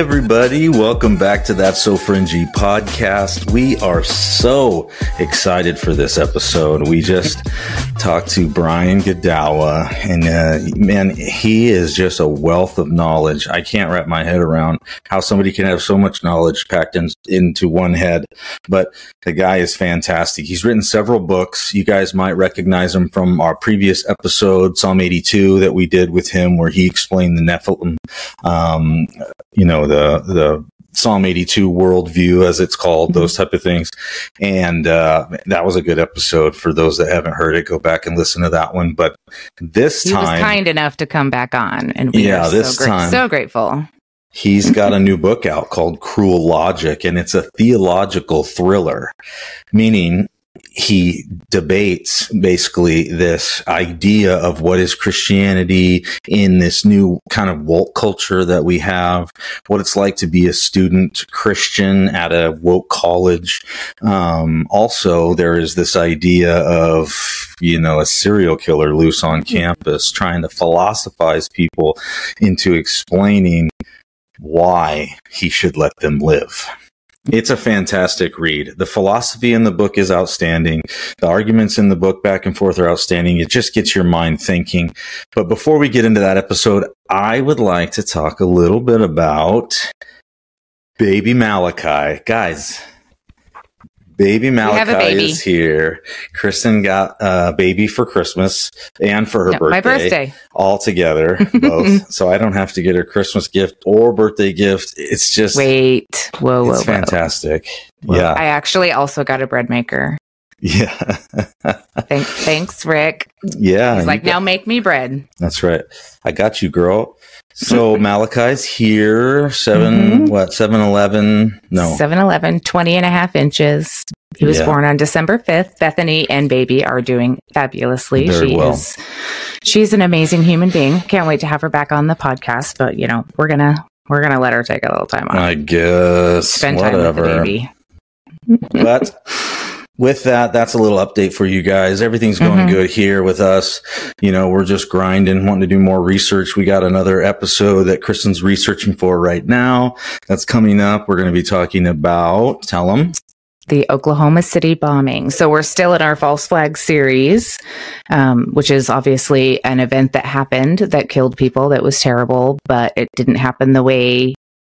everybody. Welcome back to That So Fringy podcast. We are so excited for this episode. We just talked to Brian Godawa, and uh, man, he is just a wealth of knowledge. I can't wrap my head around how somebody can have so much knowledge packed in, into one head, but the guy is fantastic. He's written several books. You guys might recognize him from our previous episode, Psalm 82, that we did with him, where he explained the Nephilim. Um, you know, the, the Psalm 82 worldview, as it's called, those type of things. And uh, that was a good episode for those that haven't heard it. Go back and listen to that one. But this he time, was kind enough to come back on, and we Yeah, are this so, gra- time. so grateful. he's got a new book out called Cruel Logic, and it's a theological thriller, meaning he debates basically this idea of what is Christianity in this new kind of woke culture that we have, what it's like to be a student Christian at a woke college. Um, also, there is this idea of, you know, a serial killer loose on campus trying to philosophize people into explaining why he should let them live. It's a fantastic read. The philosophy in the book is outstanding. The arguments in the book back and forth are outstanding. It just gets your mind thinking. But before we get into that episode, I would like to talk a little bit about baby Malachi. Guys, baby Malachi baby. is here. Kristen got a baby for Christmas and for her No, birthday my birthday. all together, both. so I don't have to get her Christmas gift or birthday gift. It's just, Wait, whoa, whoa, it's whoa. fantastic. I Yeah. I actually also got a bread maker. Yeah. Thank, thanks, Rick. yeah. He's like, got- now make me bread. That's right. I got you, girl. So Malachi's here, 7 Mhm. what, 7 Eleven? No. 7 Eleven, 20 and a half inches. He was Yeah. born on December 5th. Bethany and baby are doing fabulously. Very she well. is she's an amazing human being. Can't wait to have her back on the podcast, but you know, we're gonna we're gonna let her take a little time off. I guess. Spend time whatever. with the baby. but with that, that's a little update for you guys. Everything's going Mhm. good here with us. You know, we're just grinding, wanting to do more research. We got another episode that Kristen's researching for right now. That's coming up. We're going to be talking about, tell them. the Oklahoma City bombing. So we're still in our false flag series, um, which is obviously an event that happened that killed people. That was terrible, but it didn't happen the way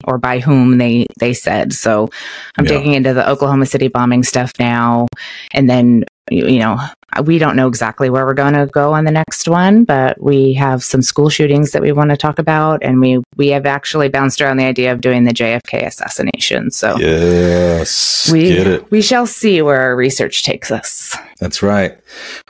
or by whom they they said. So I'm Yeah. digging into the Oklahoma City bombing stuff now, and then you you know we don't know exactly where we're going to go on the next one, but we have some school shootings that we want to talk about, and we we have actually bounced around the idea of doing the JFK assassination. So. Yes. We, we shall see where our research takes us. That's right.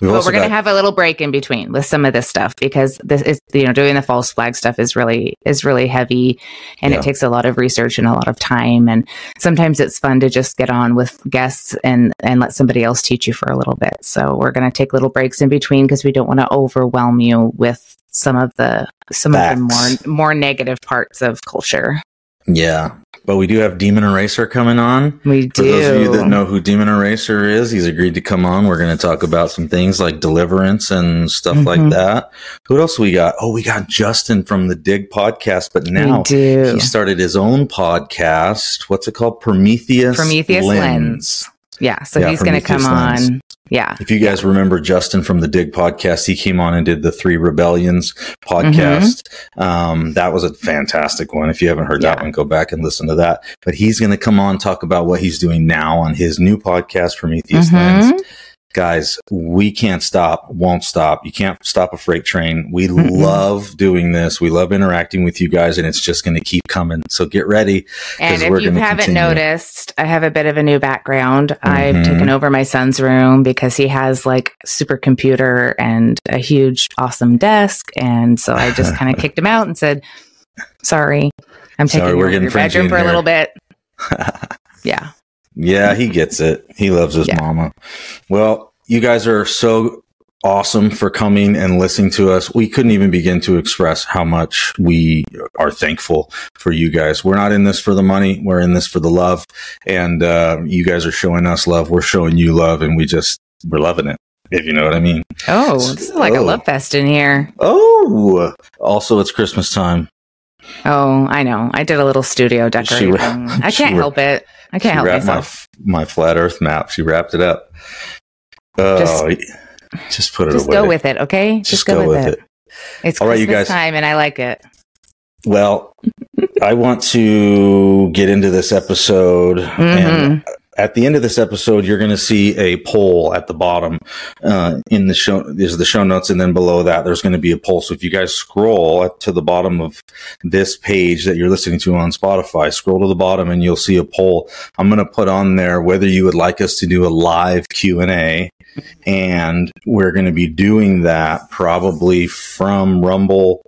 We've but we're going to got- have a little break in between with some of this stuff because this is, you know, doing the false flag stuff is really, is really heavy and Yeah. it takes a lot of research and a lot of time. And sometimes it's fun to just get on with guests and, and let somebody else teach you for a little bit. So we're going to take little breaks in between because we don't want to overwhelm you with some of the, some of the more, more negative parts of culture. yeah. But we do have Demon Eraser coming on. We For do. those of you that know who Demon Eraser is, he's agreed to come on. We're going to talk about some things like deliverance and stuff like Mhm. that. Who else we got? Oh, we got Justin from the Dig podcast, but now he started his own podcast. What's it called? Prometheus. Prometheus Lens. Yeah, so Yeah, he's going to come Lens. on. Yeah. If you guys remember Justin from the Dig podcast, he came on and did the Three Rebellions podcast. Um, that was a fantastic one. If you haven't heard that one, go back and listen to that. But he's going to come on talk about what he's doing now on his new podcast, Prometheus Mhm. Lens. Guys, we can't stop, won't stop. You can't stop a freight train. We love doing this. We love interacting with you guys, and it's just going to keep coming. So get ready. And if we're you haven't continue. noticed, I have a bit of a new background. I've Mhm. taken over my son's room because he has like a supercomputer and a huge, awesome desk. And so I just kind of kicked him out and said, "Sorry, I'm Sorry, taking we're over getting your bedroom for a little bit." Yeah, Yeah, he gets it. He loves his Yeah. mama. Well, you guys are so awesome for coming and listening to us. We couldn't even begin to express how much we are thankful for you guys. We're not in this for the money. We're in this for the love. And uh, you guys are showing us love. We're showing you love. And we just, we're loving it, if you know what I mean. Oh, this is like a Oh. love fest in here. Oh, also, it's Christmas time. Oh, I know. I did a little studio decorating. Ra- I can't help it. I can't help myself. My, my, flat Earth map. She wrapped it up. Oh, just, just put it just away. go with it, okay? Just, just go, go, with it. it. It's All right, you guys. time, and I like it. Well, I want to get into this episode, mm-hmm. and at the end of this episode, you're going to see a poll at the bottom uh, in the show. is the show notes, and then below that, there's going to be a poll. So if you guys scroll to the bottom of this page that you're listening to on Spotify, scroll to the bottom, and you'll see a poll. I'm going to put on there whether you would like us to do a live Q and A, and we're going to be doing that probably from Rumble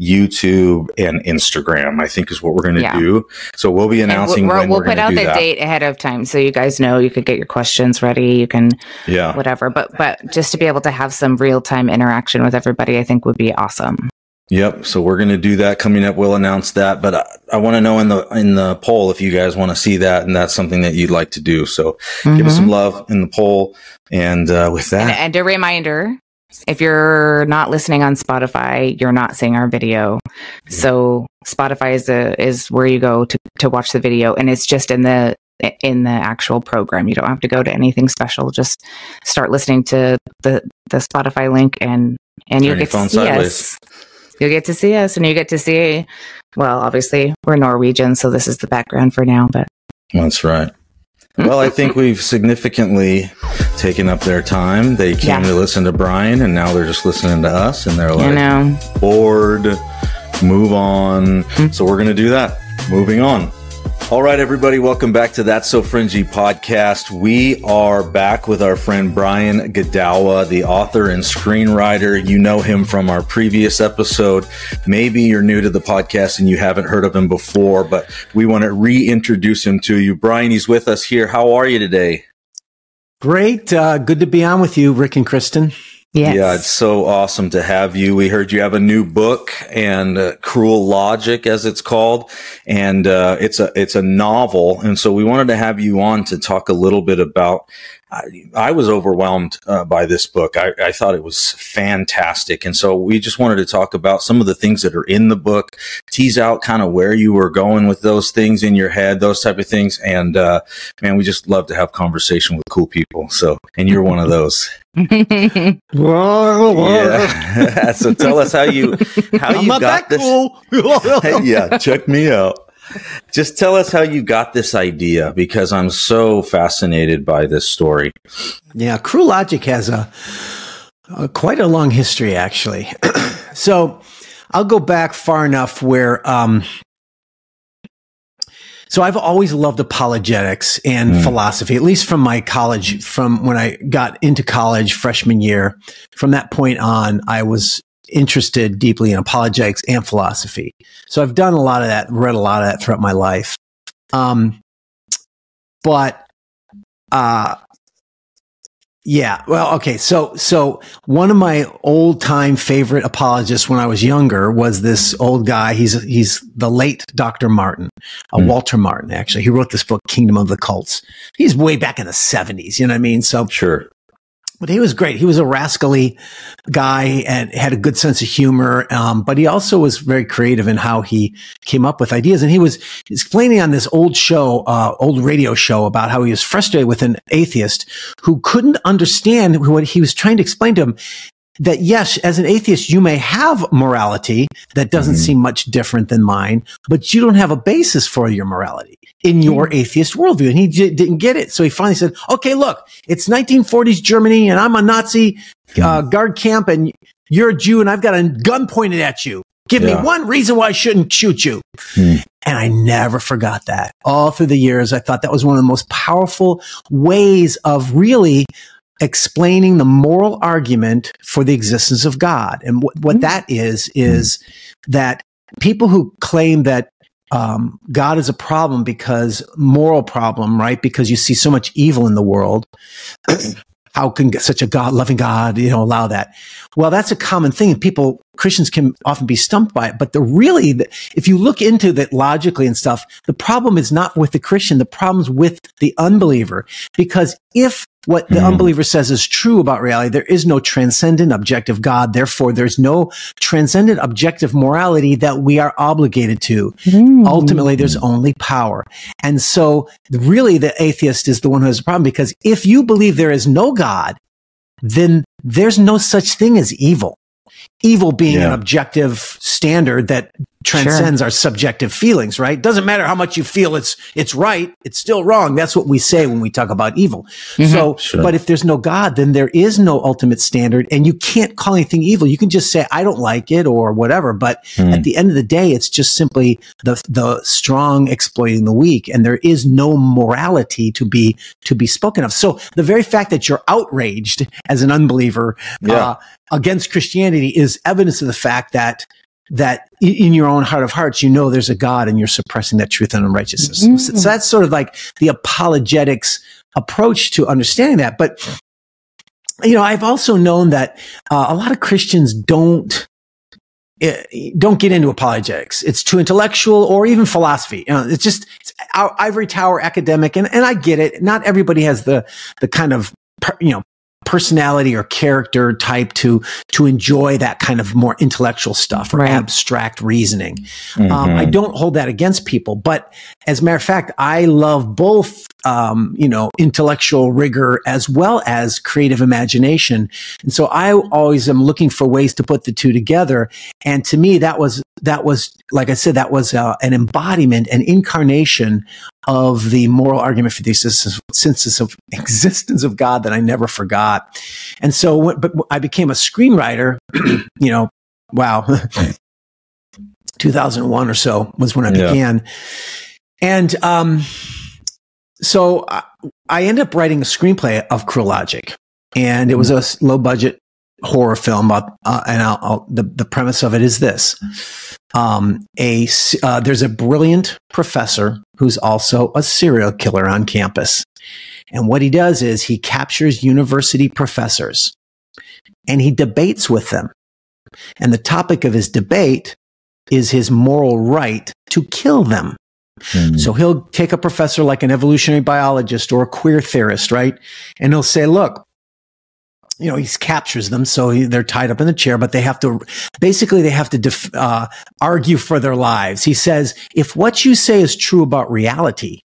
YouTube, and Instagram. I think is what we're going to yeah. do. So we'll be announcing. we will put out the that. date ahead of time, so you guys know you could get your questions ready. You can, yeah, whatever. But but just to be able to have some real time interaction with everybody, I think would be awesome. Yep. So we're going to do that coming up. We'll announce that, but I, I want to know in the in the poll if you guys want to see that and that's something that you'd like to do. So mm-hmm. give us some mm-hmm. love in the poll. And uh, with that, and, and a reminder: if you're not listening on Spotify, you're not seeing our video. So Spotify is a, is where you go to, to watch the video and it's just in the in the actual program. You don't have to go to anything special. Just start listening to the the Spotify link and and you get to see sideways. us. You get to see us and you get to see well, obviously we're Norwegian, so this is the background for now, but That's right. Well, I think we've significantly taken up their time. They came yeah. to listen to Brian, and now they're just listening to us, and they're like, know. bored, move on. Mm-hmm. So we're going to do that. Moving on. All right, everybody, welcome back to That's So Fringy podcast. We are back with our friend Brian Godawa, the author and screenwriter. You know him from our previous episode. Maybe you're new to the podcast and you haven't heard of him before, but we want to reintroduce him to you. Brian, he's with us here. How are you today? Great. Uh, good to be on with you, Rick and Kristen. Yes. Yeah, it's so awesome to have you. We heard you have a new book and uh, Cruel Logic, as it's called, and uh, it's a it's a novel. And so we wanted to have you on to talk a little bit about I, I was overwhelmed uh, by this book. I, I, thought it was fantastic. And so we just wanted to talk about some of the things that are in the book, tease out kind of where you were going with those things in your head, those type of things. And, uh, man, we just love to have conversation with cool people. So, and you're one of those. yeah. so tell us how you, how I'm you got this. Cool. yeah. Check me out. Just tell us how you got this idea because I'm so fascinated by this story. Yeah, Cruel Logic has a, a quite a long history, actually. so I'll go back far enough where. Um, so I've always loved apologetics and mm. philosophy, at least from my college, from when I got into college freshman year. From that point on, I was interested deeply in apologetics and philosophy. So I've done a lot of that, read a lot of that throughout my life. Um, but, uh, yeah, well, okay. So, so one of my old time favorite apologists when I was younger was this old guy. He's, he's the late Dr. Martin, uh, mm. Walter Martin, actually. He wrote this book, Kingdom of the Cults. He's way back in the seventies. You know what I mean? So, sure but he was great. He was a rascally guy and had a good sense of humor. Um, but he also was very creative in how he came up with ideas. And he was explaining on this old show, uh, old radio show about how he was frustrated with an atheist who couldn't understand what he was trying to explain to him that yes, as an atheist, you may have morality that doesn't mm-hmm. seem much different than mine, but you don't have a basis for your morality in your mm-hmm. atheist worldview. And he j- didn't get it. So he finally said, okay, look, it's 1940s Germany and I'm a Nazi uh, guard camp and you're a Jew and I've got a gun pointed at you. Give yeah. me one reason why I shouldn't shoot you. Mm. And I never forgot that all through the years. I thought that was one of the most powerful ways of really explaining the moral argument for the existence of God. And what, what mm-hmm. that is, is that people who claim that um, God is a problem because moral problem, right? Because you see so much evil in the world. How can such a God, loving God, you know, allow that? Well, that's a common thing. People, Christians can often be stumped by it. But the really, the, if you look into that logically and stuff, the problem is not with the Christian. The problem's with the unbeliever. Because if what the mm. unbeliever says is true about reality. There is no transcendent objective God. Therefore, there's no transcendent objective morality that we are obligated to. Mm. Ultimately, there's only power. And so really the atheist is the one who has a problem because if you believe there is no God, then there's no such thing as evil evil being yeah. an objective standard that transcends sure. our subjective feelings, right? Doesn't matter how much you feel it's it's right, it's still wrong. That's what we say when we talk about evil. Mm-hmm. So, sure. but if there's no God, then there is no ultimate standard and you can't call anything evil. You can just say I don't like it or whatever, but mm. at the end of the day it's just simply the the strong exploiting the weak and there is no morality to be to be spoken of. So, the very fact that you're outraged as an unbeliever yeah. uh, against Christianity is evidence of the fact that that in your own heart of hearts, you know there's a God and you're suppressing that truth and unrighteousness. Mm-hmm. So, so that's sort of like the apologetics approach to understanding that. But, you know, I've also known that uh, a lot of Christians don't uh, don't get into apologetics. It's too intellectual or even philosophy. You know, it's just it's ivory tower academic, and and I get it. Not everybody has the the kind of you know personality or character type to to enjoy that kind of more intellectual stuff or right. abstract reasoning. Mm-hmm. Um, I mm-hmm. don't hold that against people, but as a matter of fact, I love both um, you know, intellectual rigor as well as creative imagination. And so I always am looking for ways to put the two together. And to me, that was, that was, like I said, that was uh, an embodiment, an incarnation of the moral argument for the existence of existence of God that I never forgot. And so, but I became a screenwriter, you know, wow. 2001 or so was when I yeah. began. And, um, so I, I ended up writing a screenplay of Cruel Logic, and it was a low budget horror film. Uh, and I'll, I'll, the the premise of it is this: um, a uh, there's a brilliant professor who's also a serial killer on campus, and what he does is he captures university professors, and he debates with them, and the topic of his debate is his moral right to kill them. Mm. So he'll take a professor like an evolutionary biologist or a queer theorist, right? And he'll say, look, you know, he captures them. So he, they're tied up in the chair, but they have to, basically, they have to def, uh, argue for their lives. He says, if what you say is true about reality,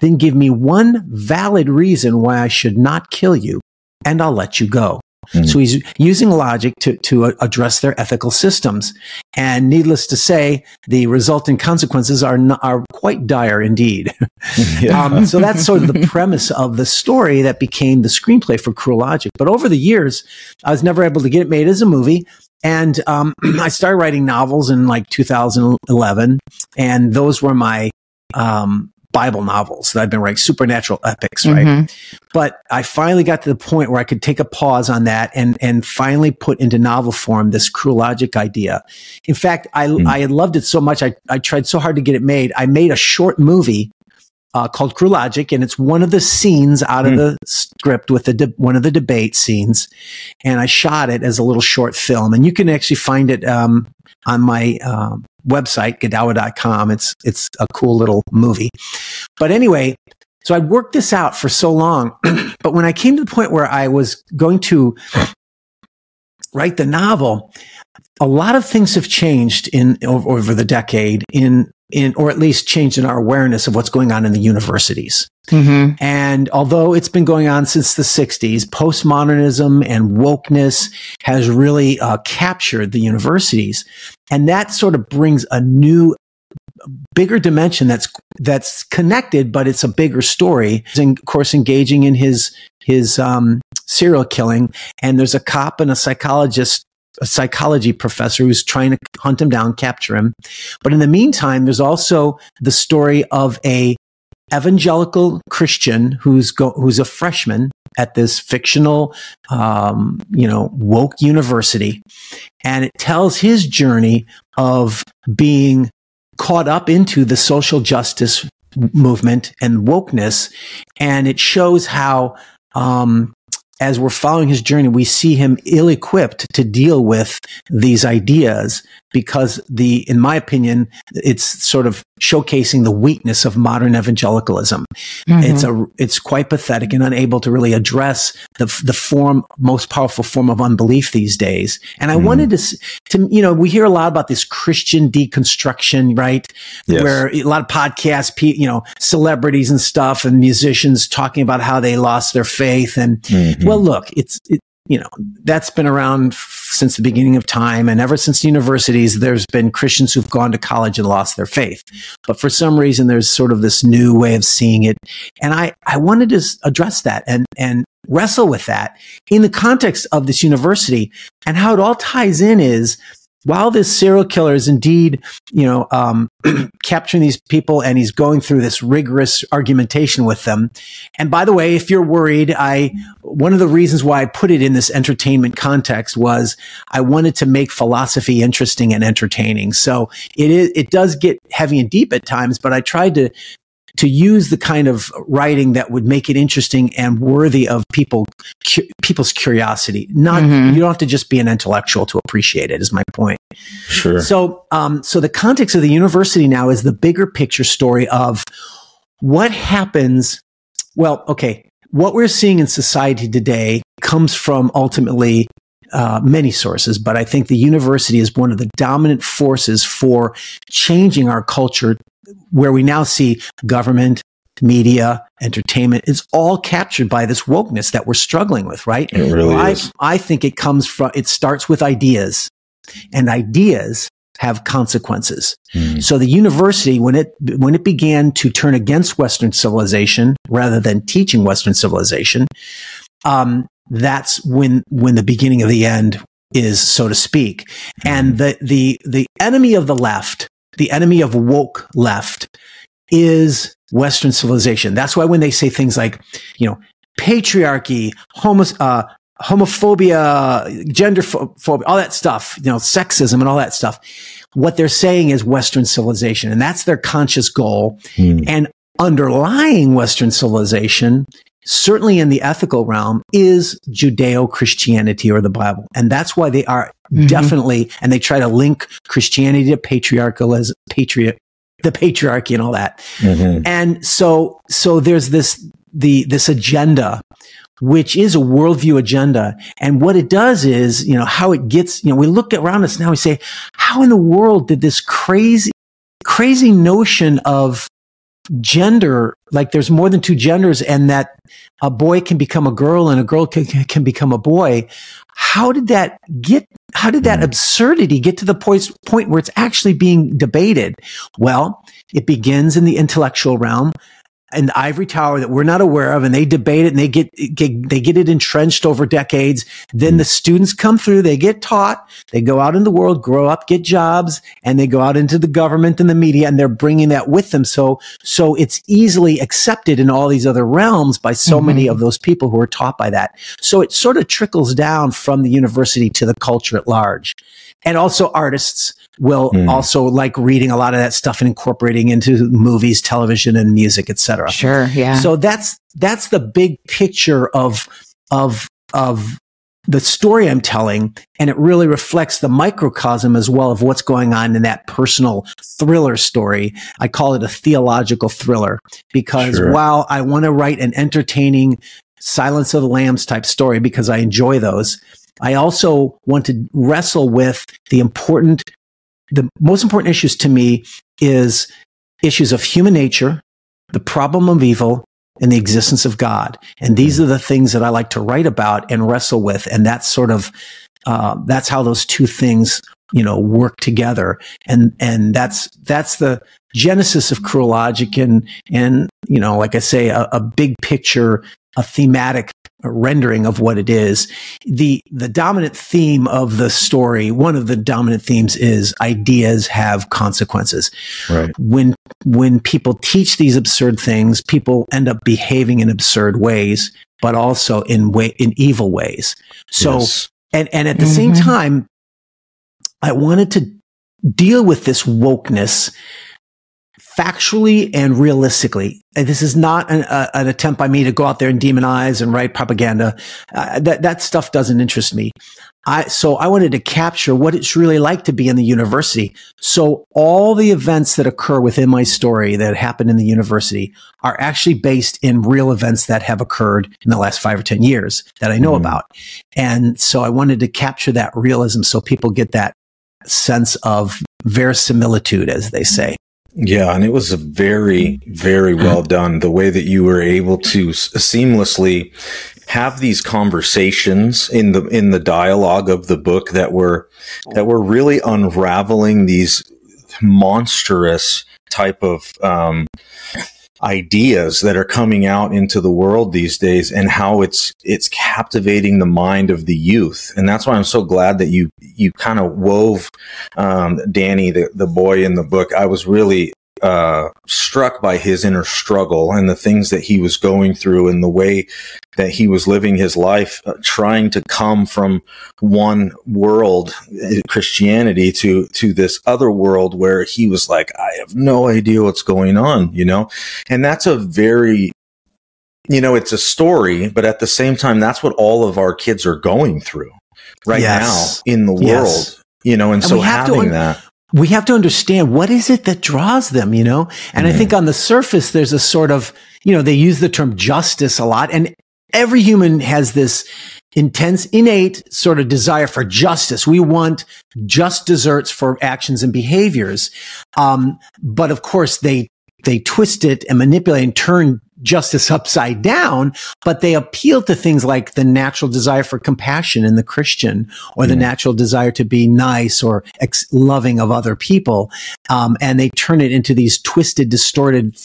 then give me one valid reason why I should not kill you and I'll let you go. Mm. So he's using logic to, to address their ethical systems. And needless to say, the resulting consequences are, not, are quite dire indeed. Yeah. um, so that's sort of the premise of the story that became the screenplay for Cruel Logic. But over the years, I was never able to get it made as a movie. And um, I started writing novels in like 2011, and those were my um, Bible novels that I've been writing, supernatural epics, right? Mm-hmm. But I finally got to the point where I could take a pause on that and and finally put into novel form this cruel logic idea. In fact, I mm. I had loved it so much I I tried so hard to get it made. I made a short movie uh, called Cruel Logic, and it's one of the scenes out mm. of hmm. the script with the de- one of the debate scenes, and I shot it as a little short film, and you can actually find it um, on my um, website godawa.com. It's it's a cool little movie, but anyway. So I worked this out for so long, but when I came to the point where I was going to write the novel, a lot of things have changed in over, over the decade in in, or at least changed in our awareness of what's going on in the universities. Mm-hmm. And although it's been going on since the 60s, postmodernism and wokeness has really uh, captured the universities. And that sort of brings a new bigger dimension that's that's connected but it's a bigger story and of course engaging in his his um, serial killing and there's a cop and a psychologist a psychology professor who's trying to hunt him down, capture him. But in the meantime, there's also the story of a evangelical Christian who's go, who's a freshman at this fictional, um, you know, woke university, and it tells his journey of being caught up into the social justice movement and wokeness, and it shows how um, as we're following his journey, we see him ill equipped to deal with these ideas because the, in my opinion, it's sort of showcasing the weakness of modern evangelicalism. Mm-hmm. It's a, it's quite pathetic and unable to really address the, the form, most powerful form of unbelief these days. And I mm-hmm. wanted to, to, you know, we hear a lot about this Christian deconstruction, right? Yes. Where a lot of podcasts, you know, celebrities and stuff and musicians talking about how they lost their faith. And mm-hmm. well, look, it's, it, you know, that's been around since the beginning of time. And ever since universities, there's been Christians who've gone to college and lost their faith. But for some reason, there's sort of this new way of seeing it. And I, I wanted to address that and, and wrestle with that in the context of this university and how it all ties in is while this serial killer is indeed, you know, um, capturing these people and he's going through this rigorous argumentation with them. And by the way, if you're worried, I, one of the reasons why I put it in this entertainment context was I wanted to make philosophy interesting and entertaining. So it is, it does get heavy and deep at times, but I tried to to use the kind of writing that would make it interesting and worthy of people cu- people's curiosity. Not mm-hmm. you don't have to just be an intellectual to appreciate it. Is my point. Sure. So, um, so the context of the university now is the bigger picture story of what happens. Well, okay, what we're seeing in society today comes from ultimately uh, many sources, but I think the university is one of the dominant forces for changing our culture where we now see government, media, entertainment is all captured by this wokeness that we're struggling with, right? It really well, is. I, I think it comes from, it starts with ideas and ideas have consequences. Mm. So the university, when it, when it began to turn against Western civilization rather than teaching Western civilization, um, that's when, when the beginning of the end is, so to speak. And the, the, the enemy of the left the enemy of woke left is Western civilization. That's why when they say things like, you know, patriarchy, homo, uh, homophobia, gender phobia, all that stuff, you know, sexism and all that stuff. What they're saying is Western civilization, and that's their conscious goal. Hmm. And underlying Western civilization, certainly in the ethical realm, is Judeo Christianity or the Bible. And that's why they are mm-hmm. definitely, and they try to link Christianity to patriarchalism, patriot, the patriarchy and all that. Mm-hmm. And so, so there's this, the, this agenda, which is a worldview agenda. And what it does is, you know, how it gets, you know, we look around us now, we say, how in the world did this crazy, crazy notion of gender, like there's more than two genders and that a boy can become a girl and a girl can, can become a boy. How did that get, how did that hmm. absurdity get to the point, point where it's actually being debated? Well, it begins in the intellectual realm an ivory tower that we're not aware of and they debate it and they get, get, they get it entrenched over decades. Then the students come through they get taught they go out in the world grow up get jobs and they go out into the government and the media and they're bringing that with them. So so it's easily accepted in all these other realms by so mm-hmm. many of those people who are taught by that. So it sort of trickles down from the university to the culture at large and also artists will mm. also like reading a lot of that stuff and incorporating into movies, television, and music, etc. Sure, yeah. So that's that's the big picture of of of the story I'm telling, and it really reflects the microcosm as well of what's going on in that personal thriller story. I call it a theological thriller because sure. while I want to write an entertaining Silence of the Lambs type story because I enjoy those, I also want to wrestle with the important the most important issues to me is issues of human nature, the problem of evil, and the existence of God. And these are the things that I like to write about and wrestle with. And that's sort of, uh, that's how those two things, you know, work together. And, and that's, that's the genesis of cruel logic and, and, you know, like I say, a, a big picture, a thematic rendering of what it is. The, the dominant theme of the story, one of the dominant themes is ideas have consequences. Right. When, when people teach these absurd things, people end up behaving in absurd ways, but also in way, in evil ways. So, yes. and, and at the mm-hmm. same time, I wanted to deal with this wokeness factually and realistically. And this is not an, uh, an, attempt by me to go out there and demonize and write propaganda. Uh, that that stuff doesn't interest me. I so I wanted to capture what it's really like to be in the university. So all the events that occur within my story that happen in the university are actually based in real events that have occurred in the last five or ten years that I know mm-hmm. about. And so I wanted to capture that realism so people get that sense of verisimilitude, as they say. Yeah, and it was a very, very well done. The way that you were able to seamlessly have these conversations in the in the dialogue of the book that were that were really unraveling these monstrous type of um, ideas that are coming out into the world these days and how it's it's captivating the mind of the youth. And that's why i'm so glad that you you kind of wove um, danny the, the boy in the book. I was really uh, struck by his inner struggle and the things that he was going through and the way that he was living his life, uh, trying to come from one world, uh, Christianity, to to this other world where he was like, I have no idea what's going on, you know, and that's a very you know, it's a story, but at the same time, that's what all of our kids are going through right yes. now in the world. Yes. You know, and, and so having that we have to understand what is it that draws them, you know? And mm-hmm. I think on the surface, there's a sort of, you know, they use the term justice a lot and every human has this intense, innate sort of desire for justice. We want just desserts for actions and behaviors. Um, but of course they, they twist it and manipulate and turn justice upside down, but they appeal to things like the natural desire for compassion in the Christian or the mm. natural desire to be nice or ex- loving of other people. Um, and they turn it into these twisted, distorted,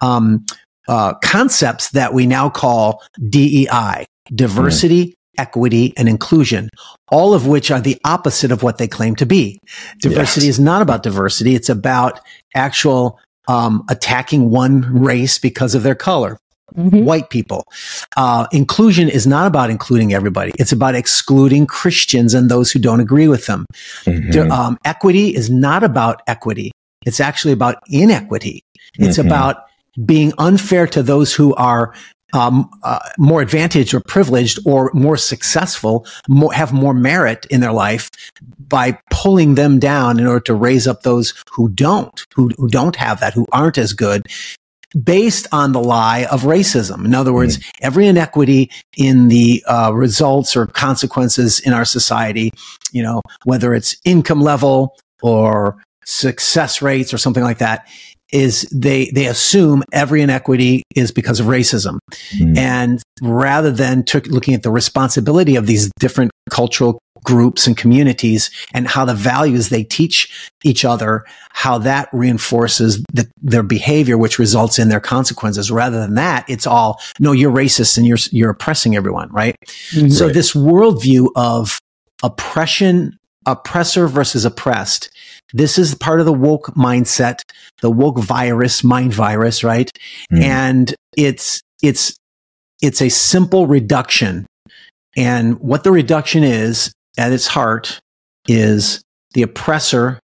um, uh, concepts that we now call DEI, diversity, mm equity and inclusion, all of which are the opposite of what they claim to be. Diversity yes. is not about diversity. It's about actual um, attacking one race because of their color. Mm-hmm. White people. Uh, inclusion is not about including everybody. It's about excluding Christians and those who don't agree with them. Mm-hmm. Um, equity is not about equity. It's actually about inequity. It's mm-hmm. about being unfair to those who are um, uh, more advantaged or privileged or more successful, more, have more merit in their life by pulling them down in order to raise up those who don't, who, who don't have that, who aren't as good based on the lie of racism. In other words, mm. every inequity in the uh, results or consequences in our society, you know, whether it's income level or success rates or something like that, is they they assume every inequity is because of racism mm. and rather than took, looking at the responsibility of these different cultural groups and communities and how the values they teach each other how that reinforces the, their behavior which results in their consequences rather than that it's all no you're racist and you're you're oppressing everyone right mm-hmm. so right. this worldview of oppression oppressor versus oppressed this is part of the woke mindset, the woke virus, mind virus, right? Mm. And it's, it's, it's a simple reduction. And what the reduction is at its heart is the oppressor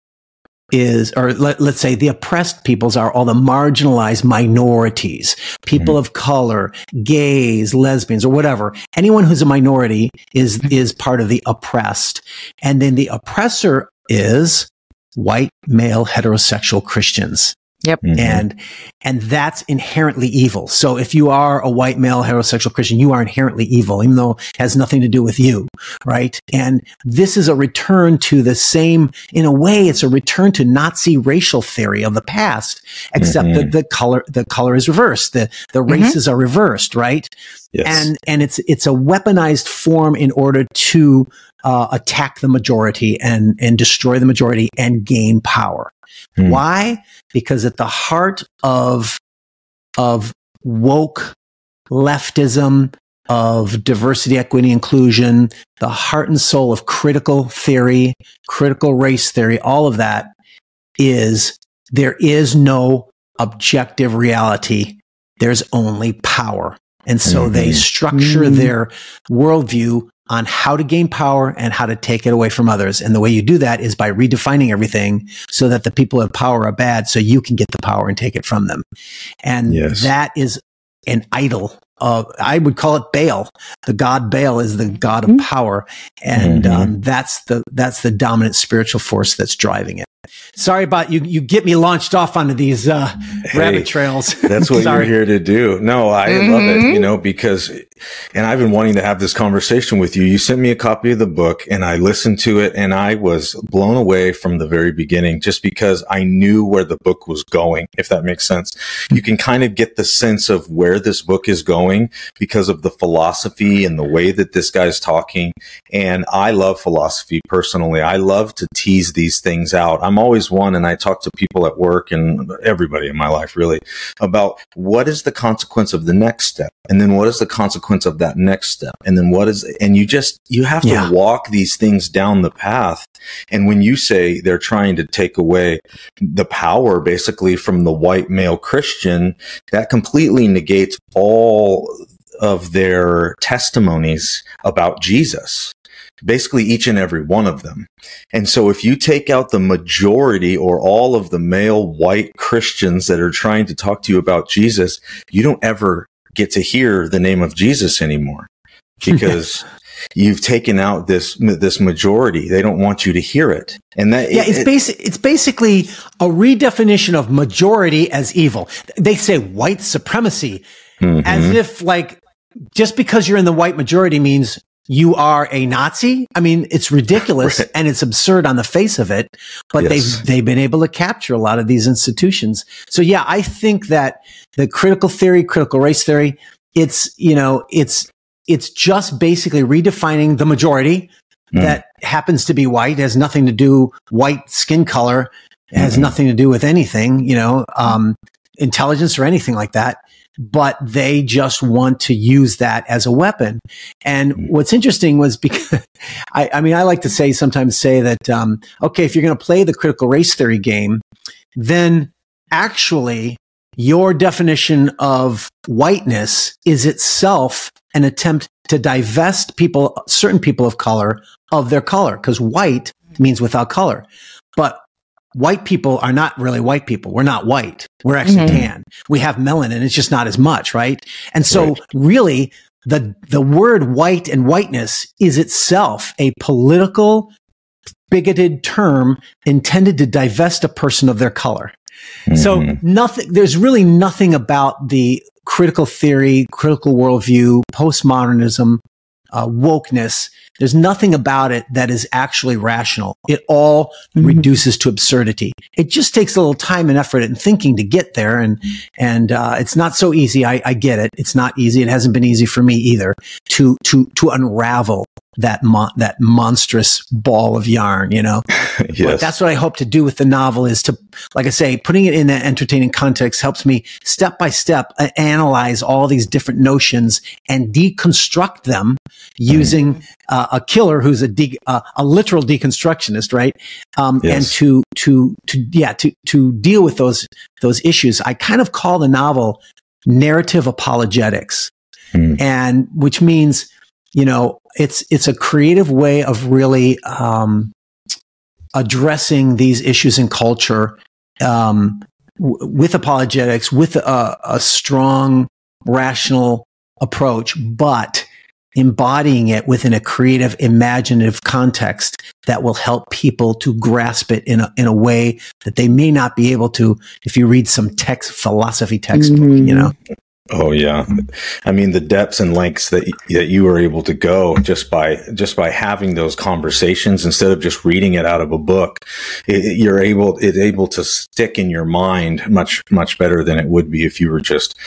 is, or let, us say the oppressed peoples are all the marginalized minorities, people mm. of color, gays, lesbians, or whatever. Anyone who's a minority is, is part of the oppressed. And then the oppressor is white male heterosexual Christians. Yep. Mm-hmm. And, and that's inherently evil. So if you are a white male heterosexual Christian, you are inherently evil, even though it has nothing to do with you. Right. And this is a return to the same, in a way, it's a return to Nazi racial theory of the past, except mm-hmm. that the color, the color is reversed. The, the mm-hmm. races are reversed. Right. Yes. And, and it's, it's a weaponized form in order to uh, attack the majority and and destroy the majority and gain power. Hmm. Why? Because at the heart of of woke leftism, of diversity, equity, inclusion, the heart and soul of critical theory, critical race theory, all of that is there is no objective reality. There's only power. And so mm-hmm. they structure mm-hmm. their worldview on how to gain power and how to take it away from others. And the way you do that is by redefining everything so that the people in power are bad so you can get the power and take it from them. And yes. that is an idol uh, I would call it Baal. The god Baal is the god of mm-hmm. power, and mm-hmm. um, that's the that's the dominant spiritual force that's driving it. Sorry about you. You get me launched off onto these uh, hey, rabbit trails. that's what you're here to do. No, I mm-hmm. love it. You know because, and I've been wanting to have this conversation with you. You sent me a copy of the book, and I listened to it, and I was blown away from the very beginning, just because I knew where the book was going. If that makes sense, you can kind of get the sense of where this book is going because of the philosophy and the way that this guy's talking. And I love philosophy personally. I love to tease these things out. I'm always one, and I talk to people at work and everybody in my life really about what is the consequence of the next step, and then what is the consequence of that next step, and then what is, and you just you have to yeah. walk these things down the path. And when you say they're trying to take away the power basically from the white male Christian, that completely negates all of their testimonies about Jesus basically each and every one of them. And so if you take out the majority or all of the male white Christians that are trying to talk to you about Jesus, you don't ever get to hear the name of Jesus anymore because you've taken out this this majority. They don't want you to hear it. And that Yeah, it's it, basic it's basically a redefinition of majority as evil. They say white supremacy mm-hmm. as if like just because you're in the white majority means you are a Nazi. I mean, it's ridiculous right. and it's absurd on the face of it, but yes. they've, they've been able to capture a lot of these institutions. So yeah, I think that the critical theory, critical race theory, it's, you know, it's, it's just basically redefining the majority mm. that happens to be white, has nothing to do white skin color, has mm-hmm. nothing to do with anything, you know, um, intelligence or anything like that but they just want to use that as a weapon. And mm. what's interesting was because I, I mean, I like to say sometimes say that, um, okay, if you're going to play the critical race theory game, then actually your definition of whiteness is itself an attempt to divest people, certain people of color of their color, because white means without color. But white people are not really white people. We're not white. We're actually mm-hmm. tan. We have melanin. It's just not as much, right? And so right. really the, the word white and whiteness is itself a political bigoted term intended to divest a person of their color. Mm-hmm. So nothing, there's really nothing about the critical theory, critical worldview, postmodernism, uh, wokeness. There's nothing about it that is actually rational. It all mm-hmm. reduces to absurdity. It just takes a little time and effort and thinking to get there. And, and, uh, it's not so easy. I, I get it. It's not easy. It hasn't been easy for me either to, to, to unravel that mo- that monstrous ball of yarn, you know. yes. But that's what I hope to do with the novel is to, like I say, putting it in that entertaining context helps me step by step uh, analyze all these different notions and deconstruct them using mm. uh, a killer who's a de- uh, a literal deconstructionist, right? Um, yes. And to to to yeah to to deal with those those issues, I kind of call the novel narrative apologetics, mm. and which means you know, it's it's a creative way of really um, addressing these issues in culture um, w- with apologetics, with a, a strong, rational approach, but embodying it within a creative, imaginative context that will help people to grasp it in a, in a way that they may not be able to if you read some text philosophy textbook, mm-hmm. you know? Oh yeah, I mean the depths and lengths that that you were able to go just by just by having those conversations instead of just reading it out of a book, it, you're able it able to stick in your mind much much better than it would be if you were just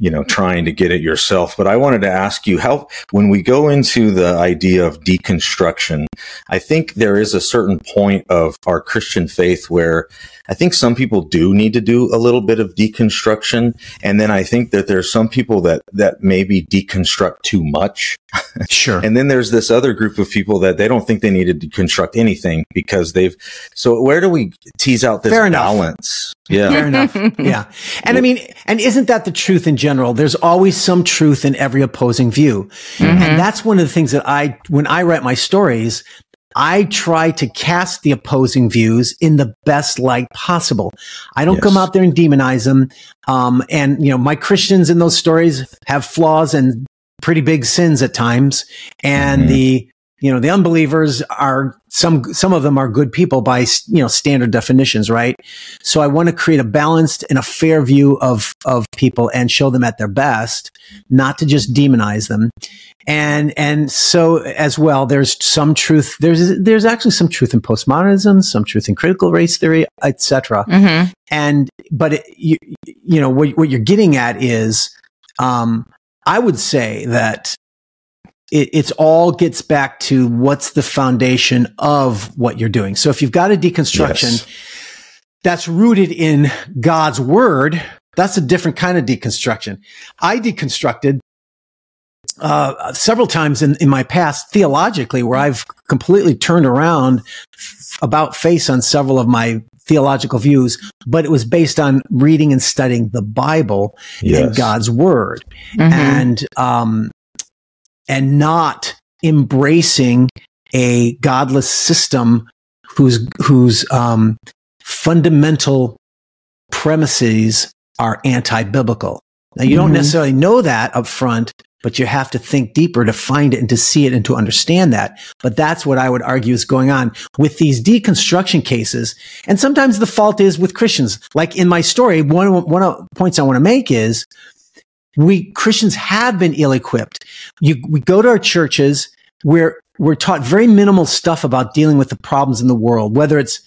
you know trying to get it yourself. But I wanted to ask you how when we go into the idea of deconstruction, I think there is a certain point of our Christian faith where I think some people do need to do a little bit of deconstruction, and then I think that there's there's some people that that maybe deconstruct too much. Sure. and then there's this other group of people that they don't think they need to deconstruct anything because they've. So where do we tease out this Fair enough. balance? Yeah. Fair enough. Yeah. And I mean, and isn't that the truth in general? There's always some truth in every opposing view. Mm-hmm. And that's one of the things that I, when I write my stories, I try to cast the opposing views in the best light possible. I don't Yes. come out there and demonize them. Um, and you know, my Christians in those stories have flaws and pretty big sins at times. And Mhm. the, you know, the unbelievers are some, some of them are good people by, you know, standard definitions, right? So I want to create a balanced and a fair view of, of people and show them at their best, not to just demonize them. And, and so as well, there's some truth. There's, there's actually some truth in postmodernism, some truth in critical race theory, etc. hmm And, but it, you, you know, what, what you're getting at is, um, I would say that it, it's all gets back to what's the foundation of what you're doing. So if you've got a deconstruction, Yes. that's rooted in God's word, that's a different kind of deconstruction. I deconstructed uh, several times in, in my past theologically where I've completely turned around f- about face on several of my theological views, but it was based on reading and studying the Bible and God's word hmm and um and not embracing a godless system whose whose um fundamental premises are anti-biblical. Now you don't Mhm. necessarily know that up front, but you have to think deeper to find it and to see it and to understand that. But that's what I would argue is going on with these deconstruction cases. And sometimes the fault is with Christians. Like in my story, one, one of the points I want to make is we Christians have been ill-equipped. You, we go to our churches where we're taught very minimal stuff about dealing with the problems in the world, whether it's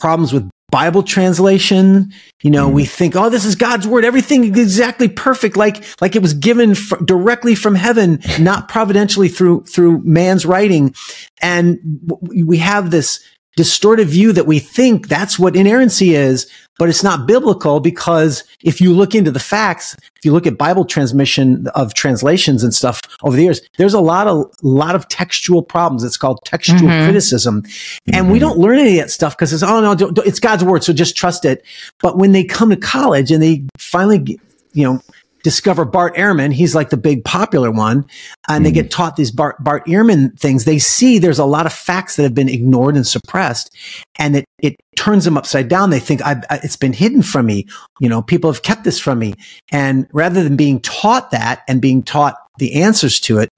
problems with Bible translation. You know, Mhm. we think, oh, this is God's word. Everything is exactly perfect, like like it was given directly from heaven, not providentially through through man's writing. And w- we have this distorted view that we think that's what inerrancy is, but it's not biblical because if you look into the facts, if you look at Bible transmission of translations and stuff over the years, there's a lot of lot of textual problems. It's called textual Mhm. criticism, and we Mhm. don't learn any of that stuff because it's oh no, don't, don't- it's God's word, so just trust it. But when they come to college and they finally, you know. Discover Bart Ehrman. He's like the big popular one. And they Mhm. get taught these Bart, Bart Ehrman things. They see there's a lot of facts that have been ignored and suppressed and it, it turns them upside down. They think I, it's been hidden from me. You know, people have kept this from me. And rather than being taught that and being taught the answers to it,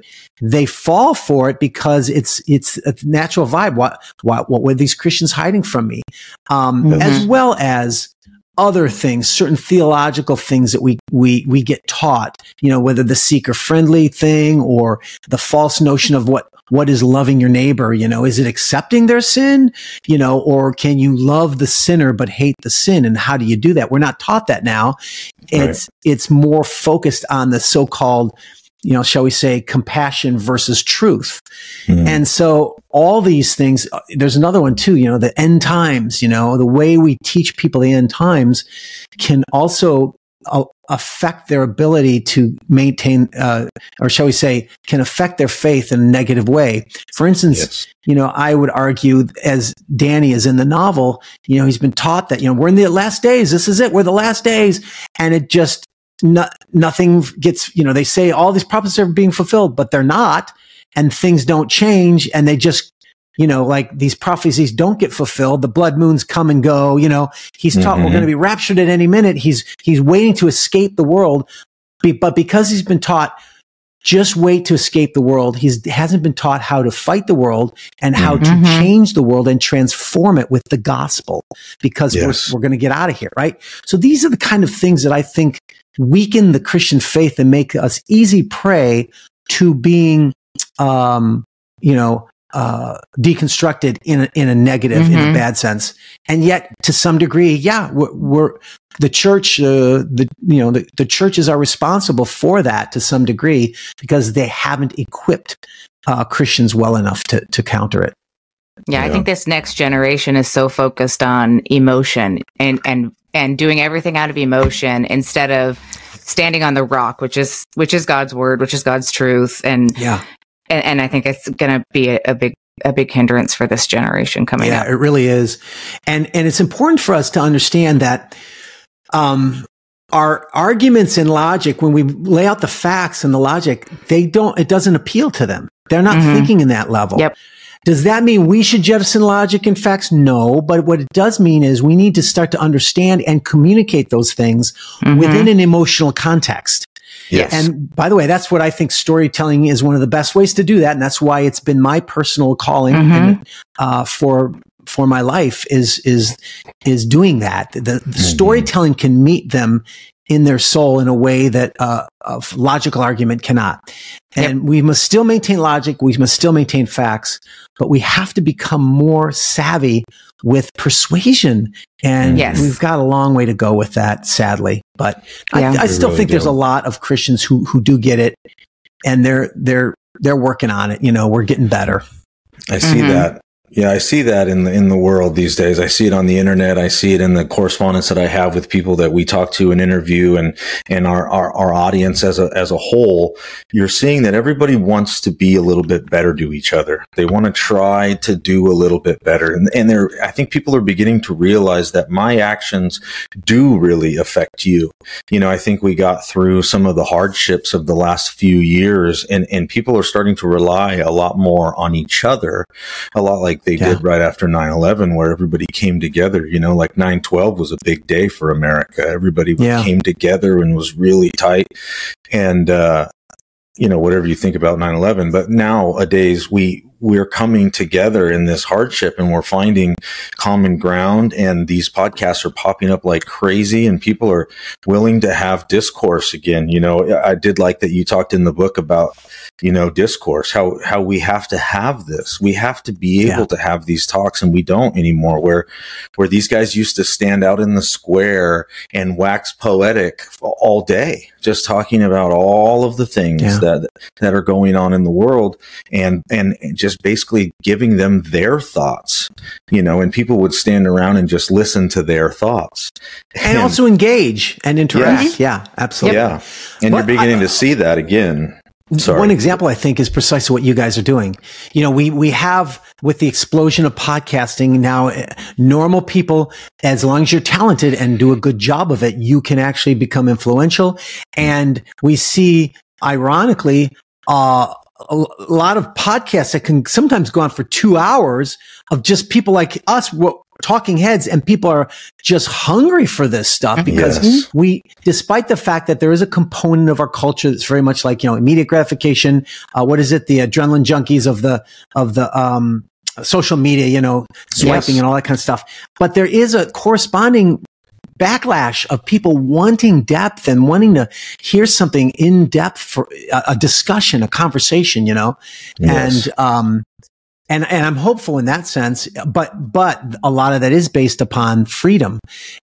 they fall for it because it's, it's a natural vibe. What, what, what were these Christians hiding from me? Um, Mhm. as well as other things, certain theological things that we, we, we get taught, you know, whether the seeker friendly thing or the false notion of what, what is loving your neighbor? You know, is it accepting their sin? You know, or can you love the sinner but hate the sin? And how do you do that? We're not taught that now. It's, it's more focused on the so-called, you know, shall we say compassion versus truth. Mhm. And so all these things, uh, there's another one too, you know, the end times, you know, the way we teach people the end times can also uh, affect their ability to maintain, uh, or shall we say, can affect their faith in a negative way. For instance, yes. you know, I would argue as Danny is in the novel, you know, he's been taught that, you know, we're in the last days. This is it. We're the last days. And it just, no, nothing gets, you know, they say all these prophecies are being fulfilled, but they're not. And things don't change. And they just, you know, like these prophecies don't get fulfilled. The blood moons come and go. You know, he's taught we're Mhm. going to be raptured at any minute. He's, he's waiting to escape the world. But because he's been taught, just wait to escape the world. he hasn't been taught how to fight the world and how to Mhm. change the world and transform it with the gospel because Yes. we're, we're going to get out of here. Right. So these are the kind of things that I think weaken the Christian faith and make us easy prey to being, um, you know, uh, deconstructed in a, in a negative, in a Mhm. bad sense. And yet to some degree, yeah, we're, we're the church, uh, the, you know, the, the churches are responsible for that to some degree because they haven't equipped, uh, Christians well enough to, to counter it. Yeah, I think this next generation is so focused on emotion and and and doing everything out of emotion instead of standing on the rock, which is which is God's word, which is God's truth, and Yeah. and, and I think it's going to be a, a big a big hindrance for this generation coming up. yeah, up. it really is. And and it's important for us to understand that um our arguments and logic when we lay out the facts and the logic, they don't it doesn't appeal to them. They're not Mhm. thinking in that level. Yep. Does that mean we should jettison logic and facts? No, but what it does mean is we need to start to understand and communicate those things Mhm. within an emotional context. Yes. And by the way, that's what I think storytelling is one of the best ways to do that. And that's why it's been my personal calling Mhm. and, uh, for for my life is is is doing that. The, the storytelling can meet them in their soul in a way that uh, of logical argument cannot. And we must still maintain logic. We must still maintain facts, but we have to become more savvy with persuasion. And Yes. we've got a long way to go with that, sadly. But Yeah. I, I still really think there's a lot of Christians who who do get it, and they're they're they're working on it. You know, we're getting better. I see Mhm. that. Yeah, I see that in the in the world these days. I see it on the internet. I see it in the correspondence that I have with people that we talk to and interview and and our, our, our audience as a as a whole. You're seeing that everybody wants to be a little bit better to each other. They want to try to do a little bit better. And and they're I think people are beginning to realize that my actions do really affect you. You know, I think we got through some of the hardships of the last few years and, and people are starting to rely a lot more on each other a lot like they Yeah. did right after 9-11 where everybody came together you know like 9-12 was a big day for america everybody Yeah. came together and was really tight and uh you know whatever you think about 9-11 but nowadays we we're coming together in this hardship and we're finding common ground and these podcasts are popping up like crazy and people are willing to have discourse again you know i did like that you talked in the book about you know discourse how how we have to have this we have to be able Yeah. to have these talks and we don't anymore where where these guys used to stand out in the square and wax poetic all day just talking about all of the things Yeah. that that are going on in the world and and just basically giving them their thoughts you know and people would stand around and just listen to their thoughts And also engage and interact. Yeah, absolutely. yeah and But you're beginning I- to see that again Sorry. One example I think is precisely what you guys are doing. You know, we, we have with the explosion of podcasting now, eh, normal people, as long as you're talented and do a good job of it, you can actually become influential. And we see, ironically, uh, a lot of podcasts that can sometimes go on for two hours of just people like us, talking heads, and people are just hungry for this stuff because Yes. we, despite the fact that there is a component of our culture that's very much like, you know, immediate gratification. Uh, what is it? The adrenaline junkies of the, of the, um, social media, you know, swiping Yes. and all that kind of stuff. But there is a corresponding backlash of people wanting depth and wanting to hear something in depth for a, a discussion, a conversation, you know, Yes. and, um, and, and I'm hopeful in that sense, but, but a lot of that is based upon freedom.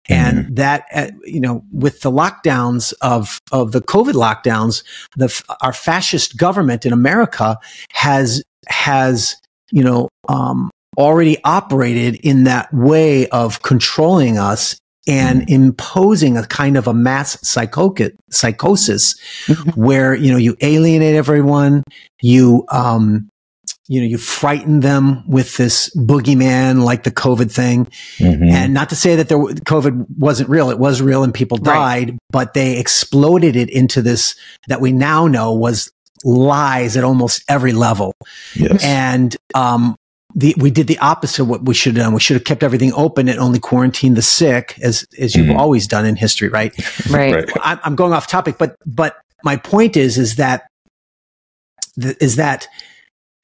And that, uh, you know, with the lockdowns of, of the COVID lockdowns, the, our fascist government in America has, has, you know, um, already operated in that way of controlling us and imposing a kind of a mass psychosis where, you know, you alienate everyone, you, um, you know, you frighten them with this boogeyman like the COVID thing. Mhm. And not to say that there, COVID wasn't real. It was real and people Right. died, but they exploded it into this that we now know was lies at almost every level. yes. And, um, the, we did the opposite of what we should have done. We should have kept everything open and only quarantined the sick as, as you've Mhm. always done in history, right? Right. right. I'm, I'm going off topic, but, but my point is, is that, th- is that,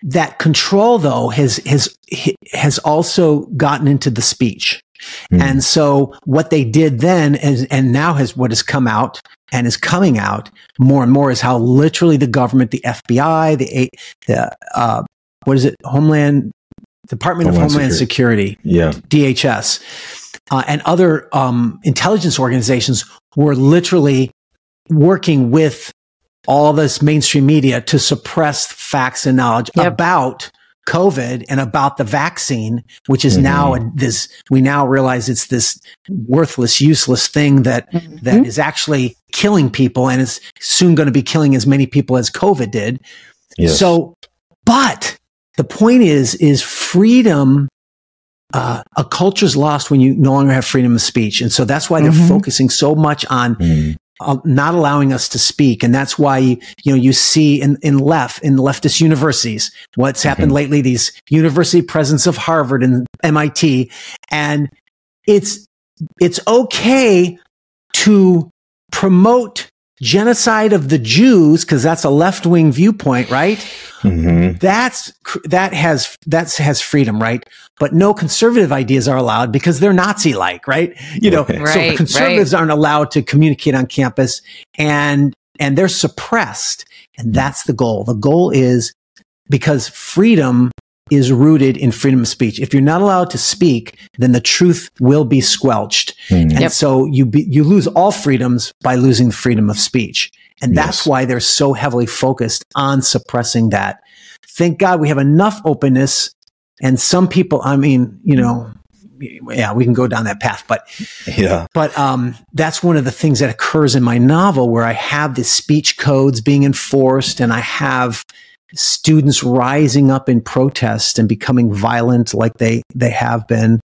that control though has, has, has also gotten into the speech. Mhm. And so what they did then is, and now has what has come out and is coming out more and more is how literally the government, the FBI, the, the, uh, what is it? Homeland Department of Homeland Homeland Security, yeah. DHS, uh, and other um, intelligence organizations were literally working with all this mainstream media to suppress facts and knowledge Yep. about COVID and about the vaccine, which is Mhm. now this, we now realize it's this worthless, useless thing that, that is actually killing people and is soon going to be killing as many people as COVID did. Yes. So, but the point is, is freedom. Uh, a culture's lost when you no longer have freedom of speech, and so that's why they're Mhm. focusing so much on Mm. uh, not allowing us to speak, and that's why you know you see in in left in leftist universities what's happened Mhm. lately. These university presidents of Harvard and MIT, and it's it's okay to promote genocide of the Jews because that's a left wing viewpoint, right? Mhm. That's that has that has freedom, right? But no conservative ideas are allowed because they're Nazi like, right? You know, Right, so right. conservatives aren't allowed to communicate on campus and and they're suppressed. And that's the goal. The goal is because freedom is rooted in freedom of speech. If you're not allowed to speak, then the truth will be squelched. Mm. And Yep. so you be, you lose all freedoms by losing the freedom of speech. And that's Yes. why they're so heavily focused on suppressing that. Thank God we have enough openness. And some people, I mean, you know, yeah, we can go down that path, but Yeah. but um, that's one of the things that occurs in my novel where I have the speech codes being enforced and I have students rising up in protest and becoming violent like they, they have been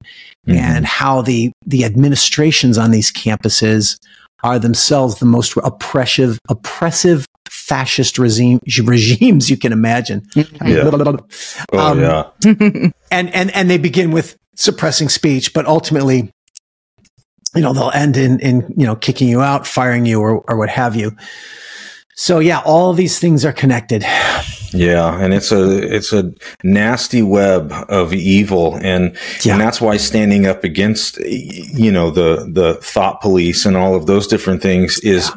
Mhm. and how the, the administrations on these campuses are themselves the most oppressive, oppressive fascist regime, regimes you can imagine. Yeah. Oh, Um, yeah. and and and they begin with suppressing speech, but ultimately, you know, they'll end in in you know kicking you out, firing you, or or what have you. So yeah, all of these things are connected. Yeah, and it's a it's a nasty web of evil, and Yeah. and that's why standing up against you know the the thought police and all of those different things is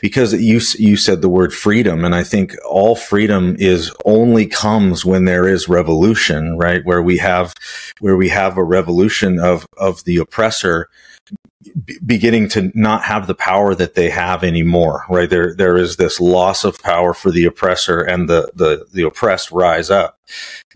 because you you said the word freedom, and I think all freedom is only comes when there is revolution, right? Where we have where we have a revolution of of the oppressor be- beginning to not have the power that they have anymore right? There there is this loss of power for the oppressor and the the the oppressed rise up.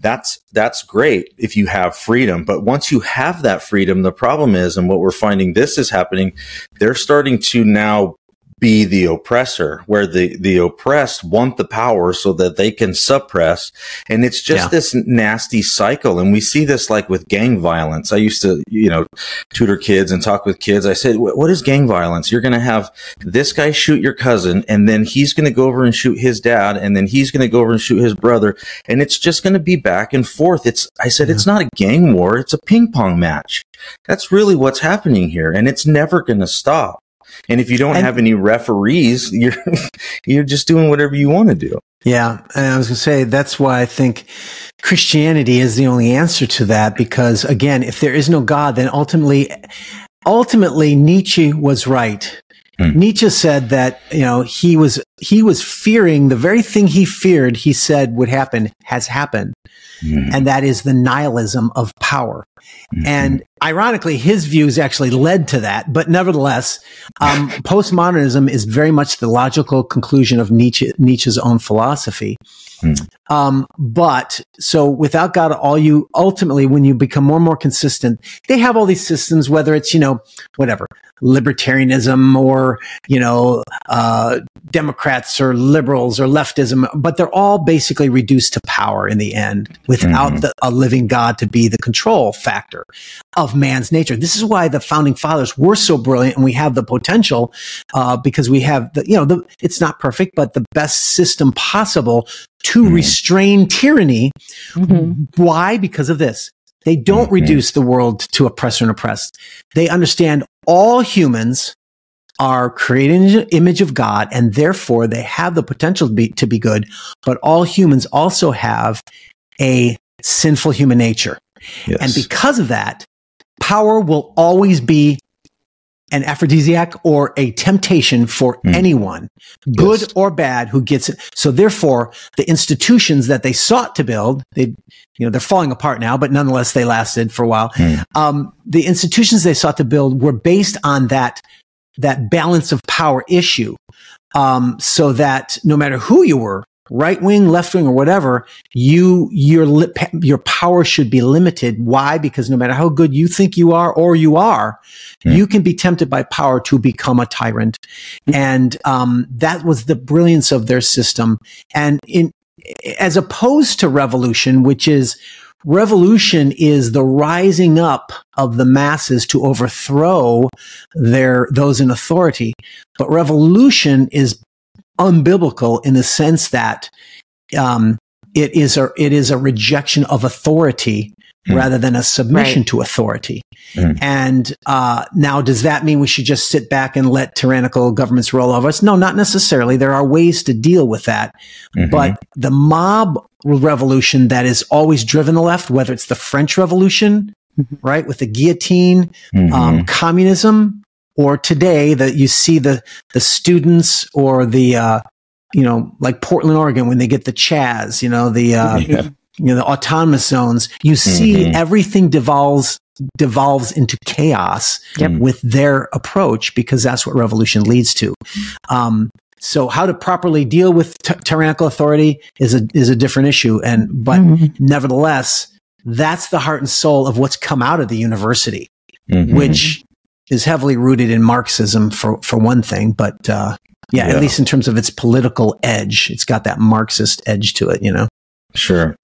That's that's great if you have freedom but once you have that freedom the problem is and what we're finding this is happening they're starting to now be the oppressor where the the oppressed want the power so that they can suppress. And it's just Yeah. this nasty cycle. And we see this like with gang violence. I used to you know tutor kids and talk with kids. I said "What- what is gang violence? You're going to have this guy shoot your cousin and then he's going to go over and shoot his dad and then he's going to go over and shoot his brother. And it's just going to be back and forth. It's i said it's not a gang war. It's a ping pong match. That's really what's happening here. And it's never going to stop and if you don't And- have any referees you're you're just doing whatever you want to do Yeah, and I was going to say that's why I think Christianity is the only answer to that. Because again, if there is no God, then ultimately, ultimately Nietzsche was right. Hmm. Nietzsche said that you know he was he was fearing the very thing he feared. He said would happen has happened, and that is the nihilism of power. And ironically, his views actually led to that. But nevertheless, um, postmodernism is very much the logical conclusion of Nietzsche, Nietzsche's own philosophy. Hmm. Um, but so without God, all you ultimately, when you become more and more consistent, they have all these systems, whether it's, you know, whatever, libertarianism or, you know, uh, Democrats or liberals or leftism, but they're all basically reduced to power in the end without Mhm. the, a living God to be the control factor of man's nature. This is why the founding fathers were so brilliant and we have the potential, uh, because we have the, you know, the, it's not perfect, but the best system possible to Mhm. restrain tyranny. Mhm. Why? Because of this. They don't Mhm. reduce the world to oppressor and oppressed. They understand all humans are created in the image of God and therefore they have the potential to be, to be good, but all humans also have a sinful human nature. yes. And because of that, power will always be an aphrodisiac or a temptation for Mm. anyone, good Yes. or bad, who gets it. So therefore, the institutions that they sought to build, they, you know, they're falling apart now, but nonetheless, they lasted for a while. Mm. Um, the institutions they sought to build were based on that, that balance of power issue. Um, so that no matter who you were, right wing, left wing, or whatever, you your li- your power should be limited. Why? Because no matter how good you think you are or you are, Hmm. you can be tempted by power to become a tyrant, and um, that was the brilliance of their system. And in as opposed to revolution, which is revolution is the rising up of the masses to overthrow their those in authority but revolution is unbiblical in the sense that um, it is a it is a rejection of authority Mm. rather than a submission Right. to authority. Mm. And uh, now, does that mean we should just sit back and let tyrannical governments roll over us? No, not necessarily. There are ways to deal with that. Mhm. But the mob revolution that has always driven the left, whether it's the French Revolution, Mhm. right, with the guillotine, Mhm. um, communism, or today that you see the the students or the uh, you know like Portland, Oregon, when they get the Chaz, you know the uh, Yeah. you know the autonomous zones, you see Mhm. everything devolves devolves into chaos Yep. with their approach because that's what revolution leads to. Um, so how to properly deal with ty- tyrannical authority is a is a different issue, and but Mhm. nevertheless, that's the heart and soul of what's come out of the university Mhm. which is heavily rooted in Marxism for, for one thing, but, uh, yeah, Yeah. at least in terms of its political edge, it's got that Marxist edge to it, you know? Sure.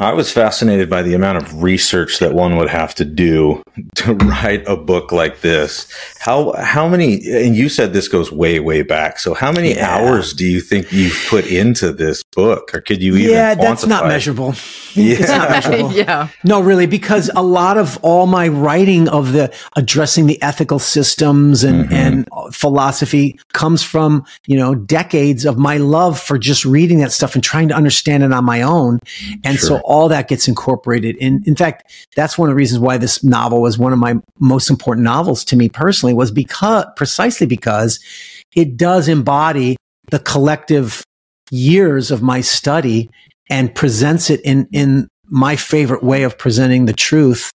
I was fascinated by the amount of research that one would have to do to write a book like this. How how many and you said this goes way way back. So how many Yeah. hours do you think you've put into this book or could you even yeah, that's not quantify? measurable. Yeah. It's not measurable. yeah. No, really, because a lot of all my writing of the addressing the ethical systems and, Mhm. and philosophy comes from, you know, decades of my love for just reading that stuff and trying to understand it on my own. And so Sure. All that gets incorporated. In, in fact, that's one of the reasons why this novel was one of my most important novels to me personally was because precisely because it does embody the collective years of my study and presents it in in my favorite way of presenting the truth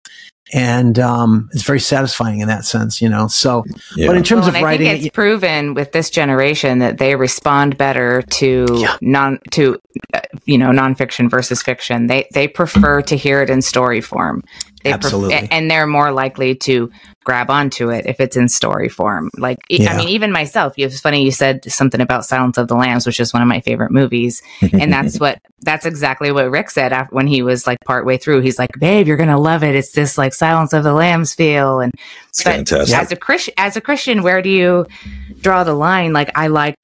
and um, it's very satisfying in that sense you know so Yeah. but in terms Well, of I writing think it's it, proven with this generation that they respond better to Yeah. non to uh, you know nonfiction versus fiction. They they prefer to hear it in story form. They pref- Absolutely. and they're more likely to grab onto it if it's in story form. Like Yeah. I mean, even myself. You it's funny you said something about Silence of the Lambs, which is one of my favorite movies, and that's what that's exactly what Rick said after, when he was like partway through. He's like, "Babe, you're gonna love it. It's this like Silence of the Lambs feel." And It's fantastic. as a Christian, as a Christian, where do you draw the line? Like, I like,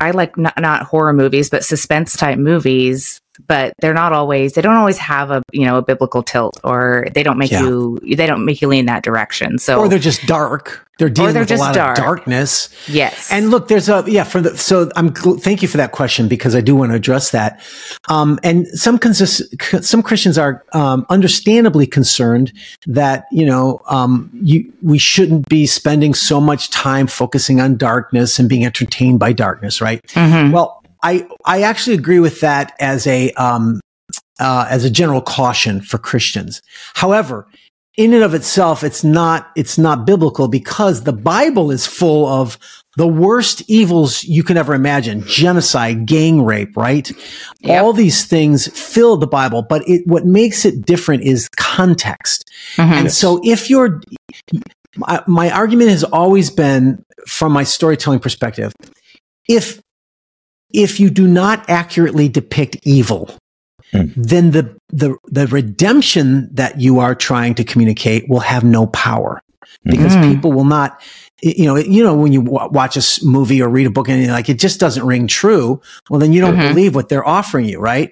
I like not, not horror movies, but suspense type movies. But they're not always. They don't always have a you know a biblical tilt, or they don't make Yeah. you. They don't make you lean that direction. So or they're just dark they're dealing they're with a lot dark. of darkness yes, And look, there's a yeah for the so I'm thank you for that question because I do want to address that. Um, and some consist, some Christians are um, understandably concerned that you know um, you we shouldn't be spending so much time focusing on darkness and being entertained by darkness, right? Mhm. Well, I I actually agree with that as a um, uh, as a general caution for Christians. However, in and of itself, it's not it's not biblical because the Bible is full of the worst evils you can ever imagine: genocide, gang rape, right? Yep. All these things fill the Bible, but it what makes it different is context. Mhm. And so if you're, my, my argument has always been from my storytelling perspective, if, if you do not accurately depict evil, Hmm. then the, the, the redemption that you are trying to communicate will have no power because Mm. people will not, you know, you know, when you wa- watch a movie or read a book and you're like, it just doesn't ring true. Well, then you don't Mhm. believe what they're offering you, right?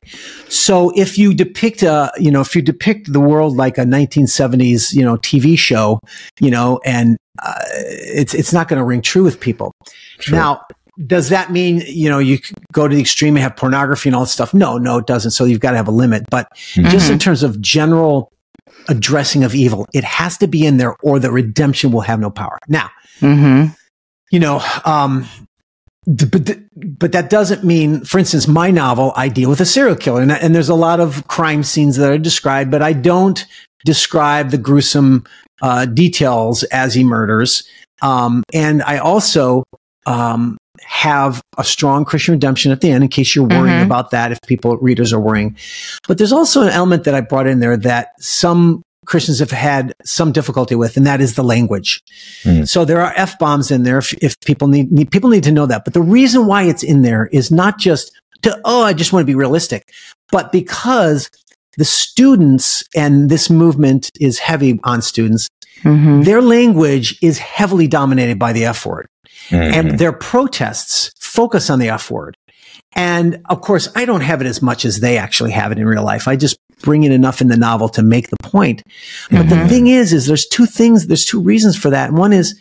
So if you depict a, you know, if you depict the world like a 1970s, you know, TV show, you know, and uh, it's it's not going to ring true with people. Sure. Now, does that mean you know you go to the extreme and have pornography and all that stuff? No, no, it doesn't. So you've got to have a limit. But just in terms of general addressing of evil, it has to be in there, or the redemption will have no power. Now, Mhm. you know, um, but but that doesn't mean, for instance, my novel, I deal with a serial killer, and, and there's a lot of crime scenes that are described, but I don't describe the gruesome uh, details as he murders. Um, and I also um, have a strong Christian redemption at the end in case you're worrying Mhm. about that if people readers are worrying. But there's also an element that I brought in there that some Christians have had some difficulty with, and that is the language. Hmm. So there are F bombs in there if, if people need, need, people need to know that. But the reason why it's in there is not just to, oh, I just want to be realistic, but because the students and this movement is heavy on students, Mhm. their language is heavily dominated by the F word Mhm. and their protests focus on the F word. And of course, I don't have it as much as they actually have it in real life. I just bring in enough in the novel to make the point. But the Mhm. thing is, is there's two things, there's two reasons for that. And one is,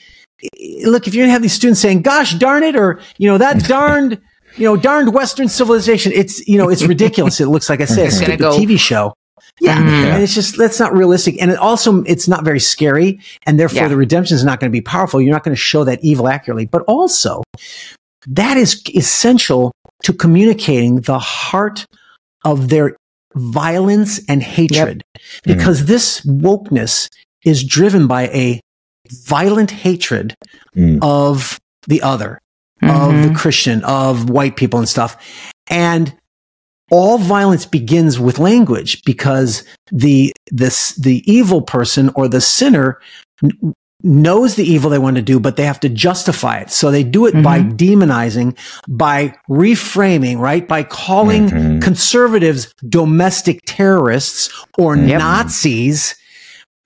look, if you're going to have these students saying, gosh darn it, or, you know, that darned, you know, darned Western civilization, it's, you know, it's ridiculous. It looks like I a It's stupid go- TV show. Yeah. Mhm. And it's just, that's not realistic. And it also, it's not very scary. And therefore Yeah. the redemption is not going to be powerful. You're not going to show that evil accurately. But also, that is essential to communicating the heart of their violence and hatred. Because this wokeness is driven by a violent hatred Mm. of the other of Mhm. the Christian, of white people and stuff. And all violence begins with language because the this the evil person or the sinner n- knows the evil they want to do, but they have to justify it. So they do it by demonizing, by reframing, right? By calling Mhm. conservatives domestic terrorists or Yep. Nazis.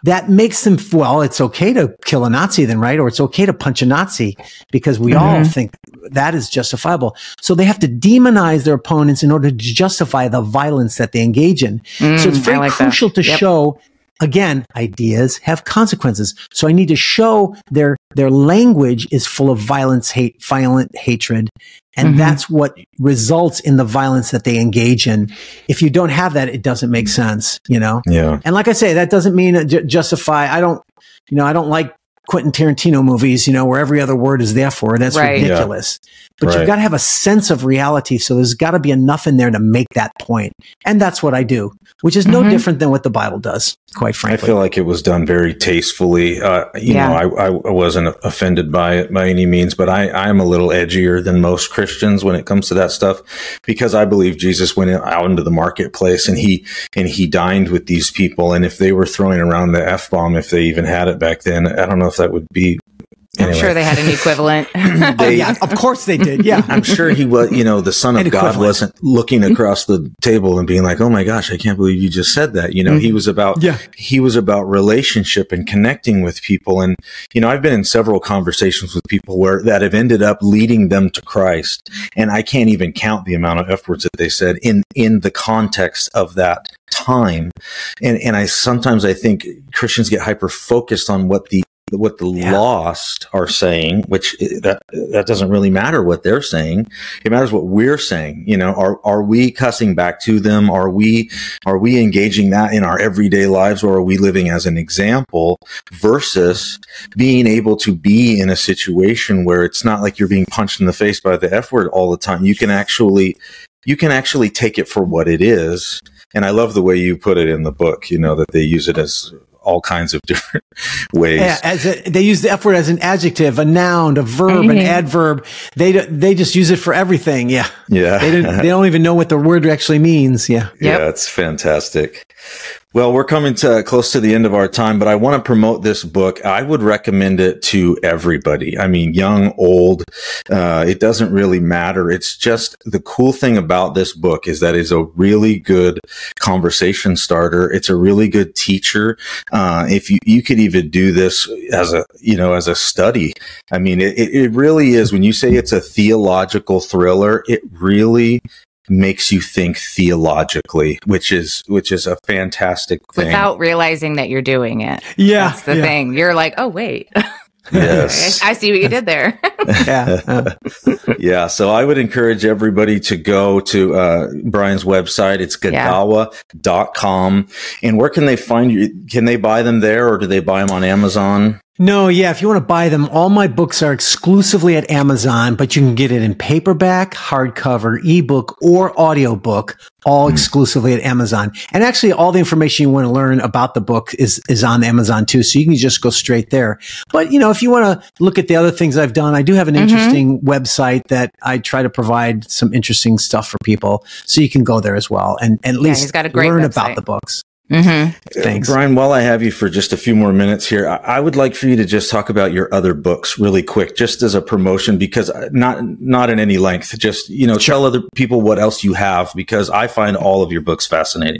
That makes them, well, it's okay to kill a Nazi then, right? Or it's okay to punch a Nazi because we all Mhm. think that is justifiable. So they have to demonize their opponents in order to justify the violence that they engage in. so it's Mm, very like that. crucial to Yep. show again ideas have consequences so i need to show their their language is full of violence hate violent hatred and Mhm. that's what results in the violence that they engage in if you don't have that it doesn't make sense you know Yeah. and like i say that doesn't mean uh, ju- justify i don't you know i don't like Quentin Tarantino movies, you know, where every other word is there for. That's Right. Yeah. ridiculous. But Right. you've got to have a sense of reality. So there's got to be enough in there to make that point. And that's what I do, which is no Mhm. different than what the Bible does, quite frankly. I feel like it was done very tastefully. Uh, you Yeah. know, I, I wasn't offended by it by any means, but I, I'm a little edgier than most Christians when it comes to that stuff because I believe Jesus went out into the marketplace and he and he dined with these people. And if they were throwing around the f bomb, if they even had it back then, I don't know if that would be. I'm sure they had an equivalent. oh, yeah, of course they did. Yeah. I'm sure he was, you know, the son of An God equivalent. wasn't looking across the table and being like, "Oh my gosh, I can't believe you just said that." You know, he mm-hmm. was about Yeah. he was about relationship and connecting with people and you know, I've been in several conversations with people where that have ended up leading them to Christ and I can't even count the amount of F words that they said in in the context of that time. And and I sometimes I think Christians get hyper focused on what the what the Yeah. lost are saying, which eh, that that doesn't really matter what they're saying. It matters what we're saying. You know, are are we cussing back to them? Are we are we engaging that in our everyday lives, or are we living as an example? Versus being able to be in a situation where it's not like you're being punched in the face by the F word all the time. You can actually you can actually take it for what it is. And I love the way you put it in the book. You know that they use it as all kinds of different ways. Yeah, as a, they use the F word as an adjective, a noun, a verb, an Mhm. adverb. They they just use it for everything. Yeah, Yeah. they didn't. They don't even know what the word actually means. Yeah. Yep. Yeah, it's fantastic. Well, we're coming to close to the end of our time, but I want to promote this book. I would recommend it to everybody. I mean, young, old, uh, it doesn't really matter. It's just the cool thing about this book is that it's a really good conversation starter. It's a really good teacher. Uh, if you, you could even do this as a, you know, as a study. I mean, it, it it really is when you say it's a theological thriller, it really makes you think theologically, which is which is a fantastic thing. Without realizing that you're doing it. Yeah. That's the yeah, thing. You're like, oh, wait. Yes. I see what you did there. Yeah. yeah, so I would encourage everybody to go to uh, Brian's website. It's godawa.com. And where can they find you? Can they buy them there or do they buy them on Amazon? No, yeah. If you want to buy them, all my books are exclusively at Amazon, but you can get it in paperback, hardcover, ebook, or audiobook, all mm. exclusively at Amazon. And actually, all the information you want to learn about the book is, is on Amazon too. So you can just go straight there. But, you know, if you want to look at the other things I've done, I do have an mm-hmm. interesting website that I try to provide some interesting stuff for people. So you can go there as well and, and at yeah, least learn website. about the books. Mm-hmm. Thanks. Brian, while I have you for just a few more minutes here, I would like for you to just talk about your other books really quick, just as a promotion, because not, not in any length, just, you know, sure. tell other people what else you have, because I find all of your books fascinating.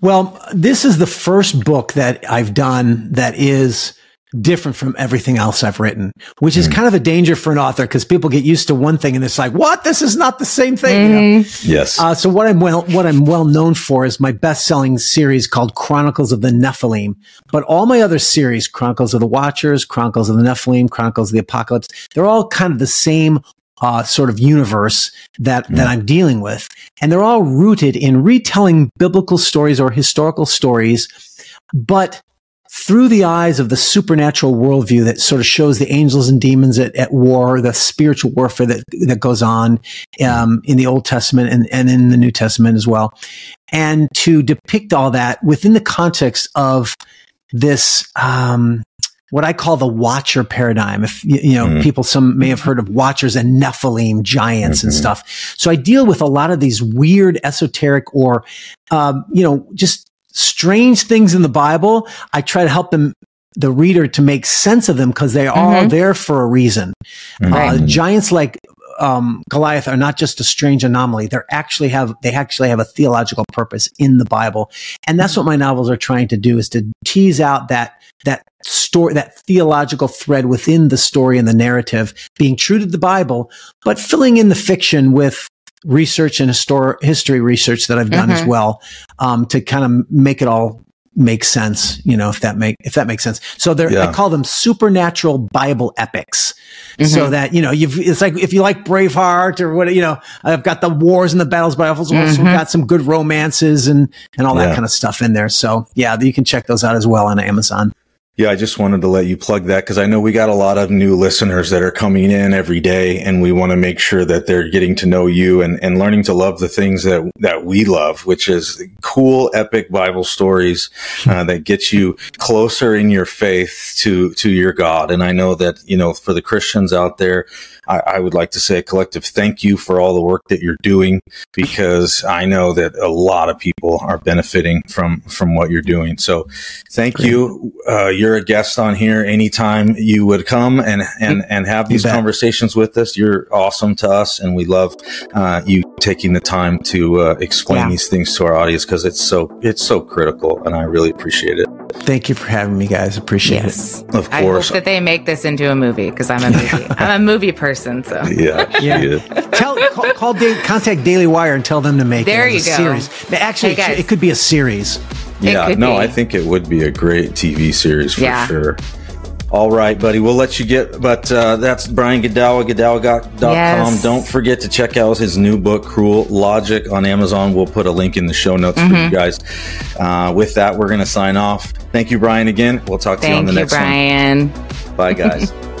Well, this is the first book that I've done that is different from everything else I've written, which is mm. kind of a danger for an author because people get used to one thing and it's like, what? This is not the same thing. Mm. You know? Mm-hmm. Yes. Uh, so what I'm well, what I'm well known for is my best selling series called Chronicles of the Nephilim. But all my other series, Chronicles of the Watchers, Chronicles of the Nephilim, Chronicles of the Apocalypse, they're all kind of the same uh, sort of universe that mm. that I'm dealing with, and they're all rooted in retelling biblical stories or historical stories, but through the eyes of the supernatural worldview that sort of shows the angels and demons at, at war, the spiritual warfare that, that goes on um, in the Old Testament and, and in the New Testament as well. And to depict all that within the context of this, um, what I call the watcher paradigm. If you know, mm-hmm. people some may have heard of watchers and Nephilim giants mm-hmm. and stuff. So I deal with a lot of these weird esoteric or, um, you know, just strange things in the Bible, I try to help them the reader to make sense of them because they are mm-hmm. there for a reason. Uh, right. Uh, giants like um, Goliath are not just a strange anomaly. They actually have they actually have a theological purpose in the Bible, and that's what my novels are trying to do: is to tease out that that story, that theological thread within the story and the narrative, being true to the Bible, but filling in the fiction with research and histor- history research that I've done mm-hmm. as well um, to kind of make it all make sense. You know, if that make if that makes sense. So they yeah. I call them supernatural Bible epics. Mm-hmm. So that you know, you've it's like if you like Braveheart or what you know, I've got the wars and the battles, but I've also mm-hmm. got some good romances and and all yeah. that kind of stuff in there. So yeah, you can check those out as well on Amazon. Yeah, I just wanted to let you plug that because I know we got a lot of new listeners that are coming in every day and we want to make sure that they're getting to know you and, and learning to love the things that, that we love, which is cool, epic Bible stories uh, that get you closer in your faith to, to your God. And I know that, you know, for the Christians out there, I, I, would like to say a collective thank you for all the work that you're doing because I know that a lot of people are benefiting from from what you're doing. So, thank Great. you. Uh, you're a guest on here anytime you would come and and and have these conversations with us. You're awesome to us, and we love uh, you taking the time to uh, explain yeah. these things to our audience because it's so it's so critical, and I really appreciate it. Thank you for having me, guys. Appreciate yes. it. Of course. I hope that they make this into a movie because I'm a movie. I'm a movie person. So yeah, yeah. Tell call, call da- contact Daily Wire and tell them to make there it you go. series. Actually, hey it could be a series. Yeah, no, be. I think it would be a great TV series for yeah. sure. All right, buddy. We'll let you get, but uh, that's Brian Godawa, godawa.com. Yes. Don't forget to check out his new book, Cruel Logic, on Amazon. We'll put a link in the show notes mm-hmm. for you mm-hmm. guys. Uh, with that, we're going to sign off. Thank you, Brian, again. We'll talk to Thank you on the you, next Brian. one. Brian. Bye, guys.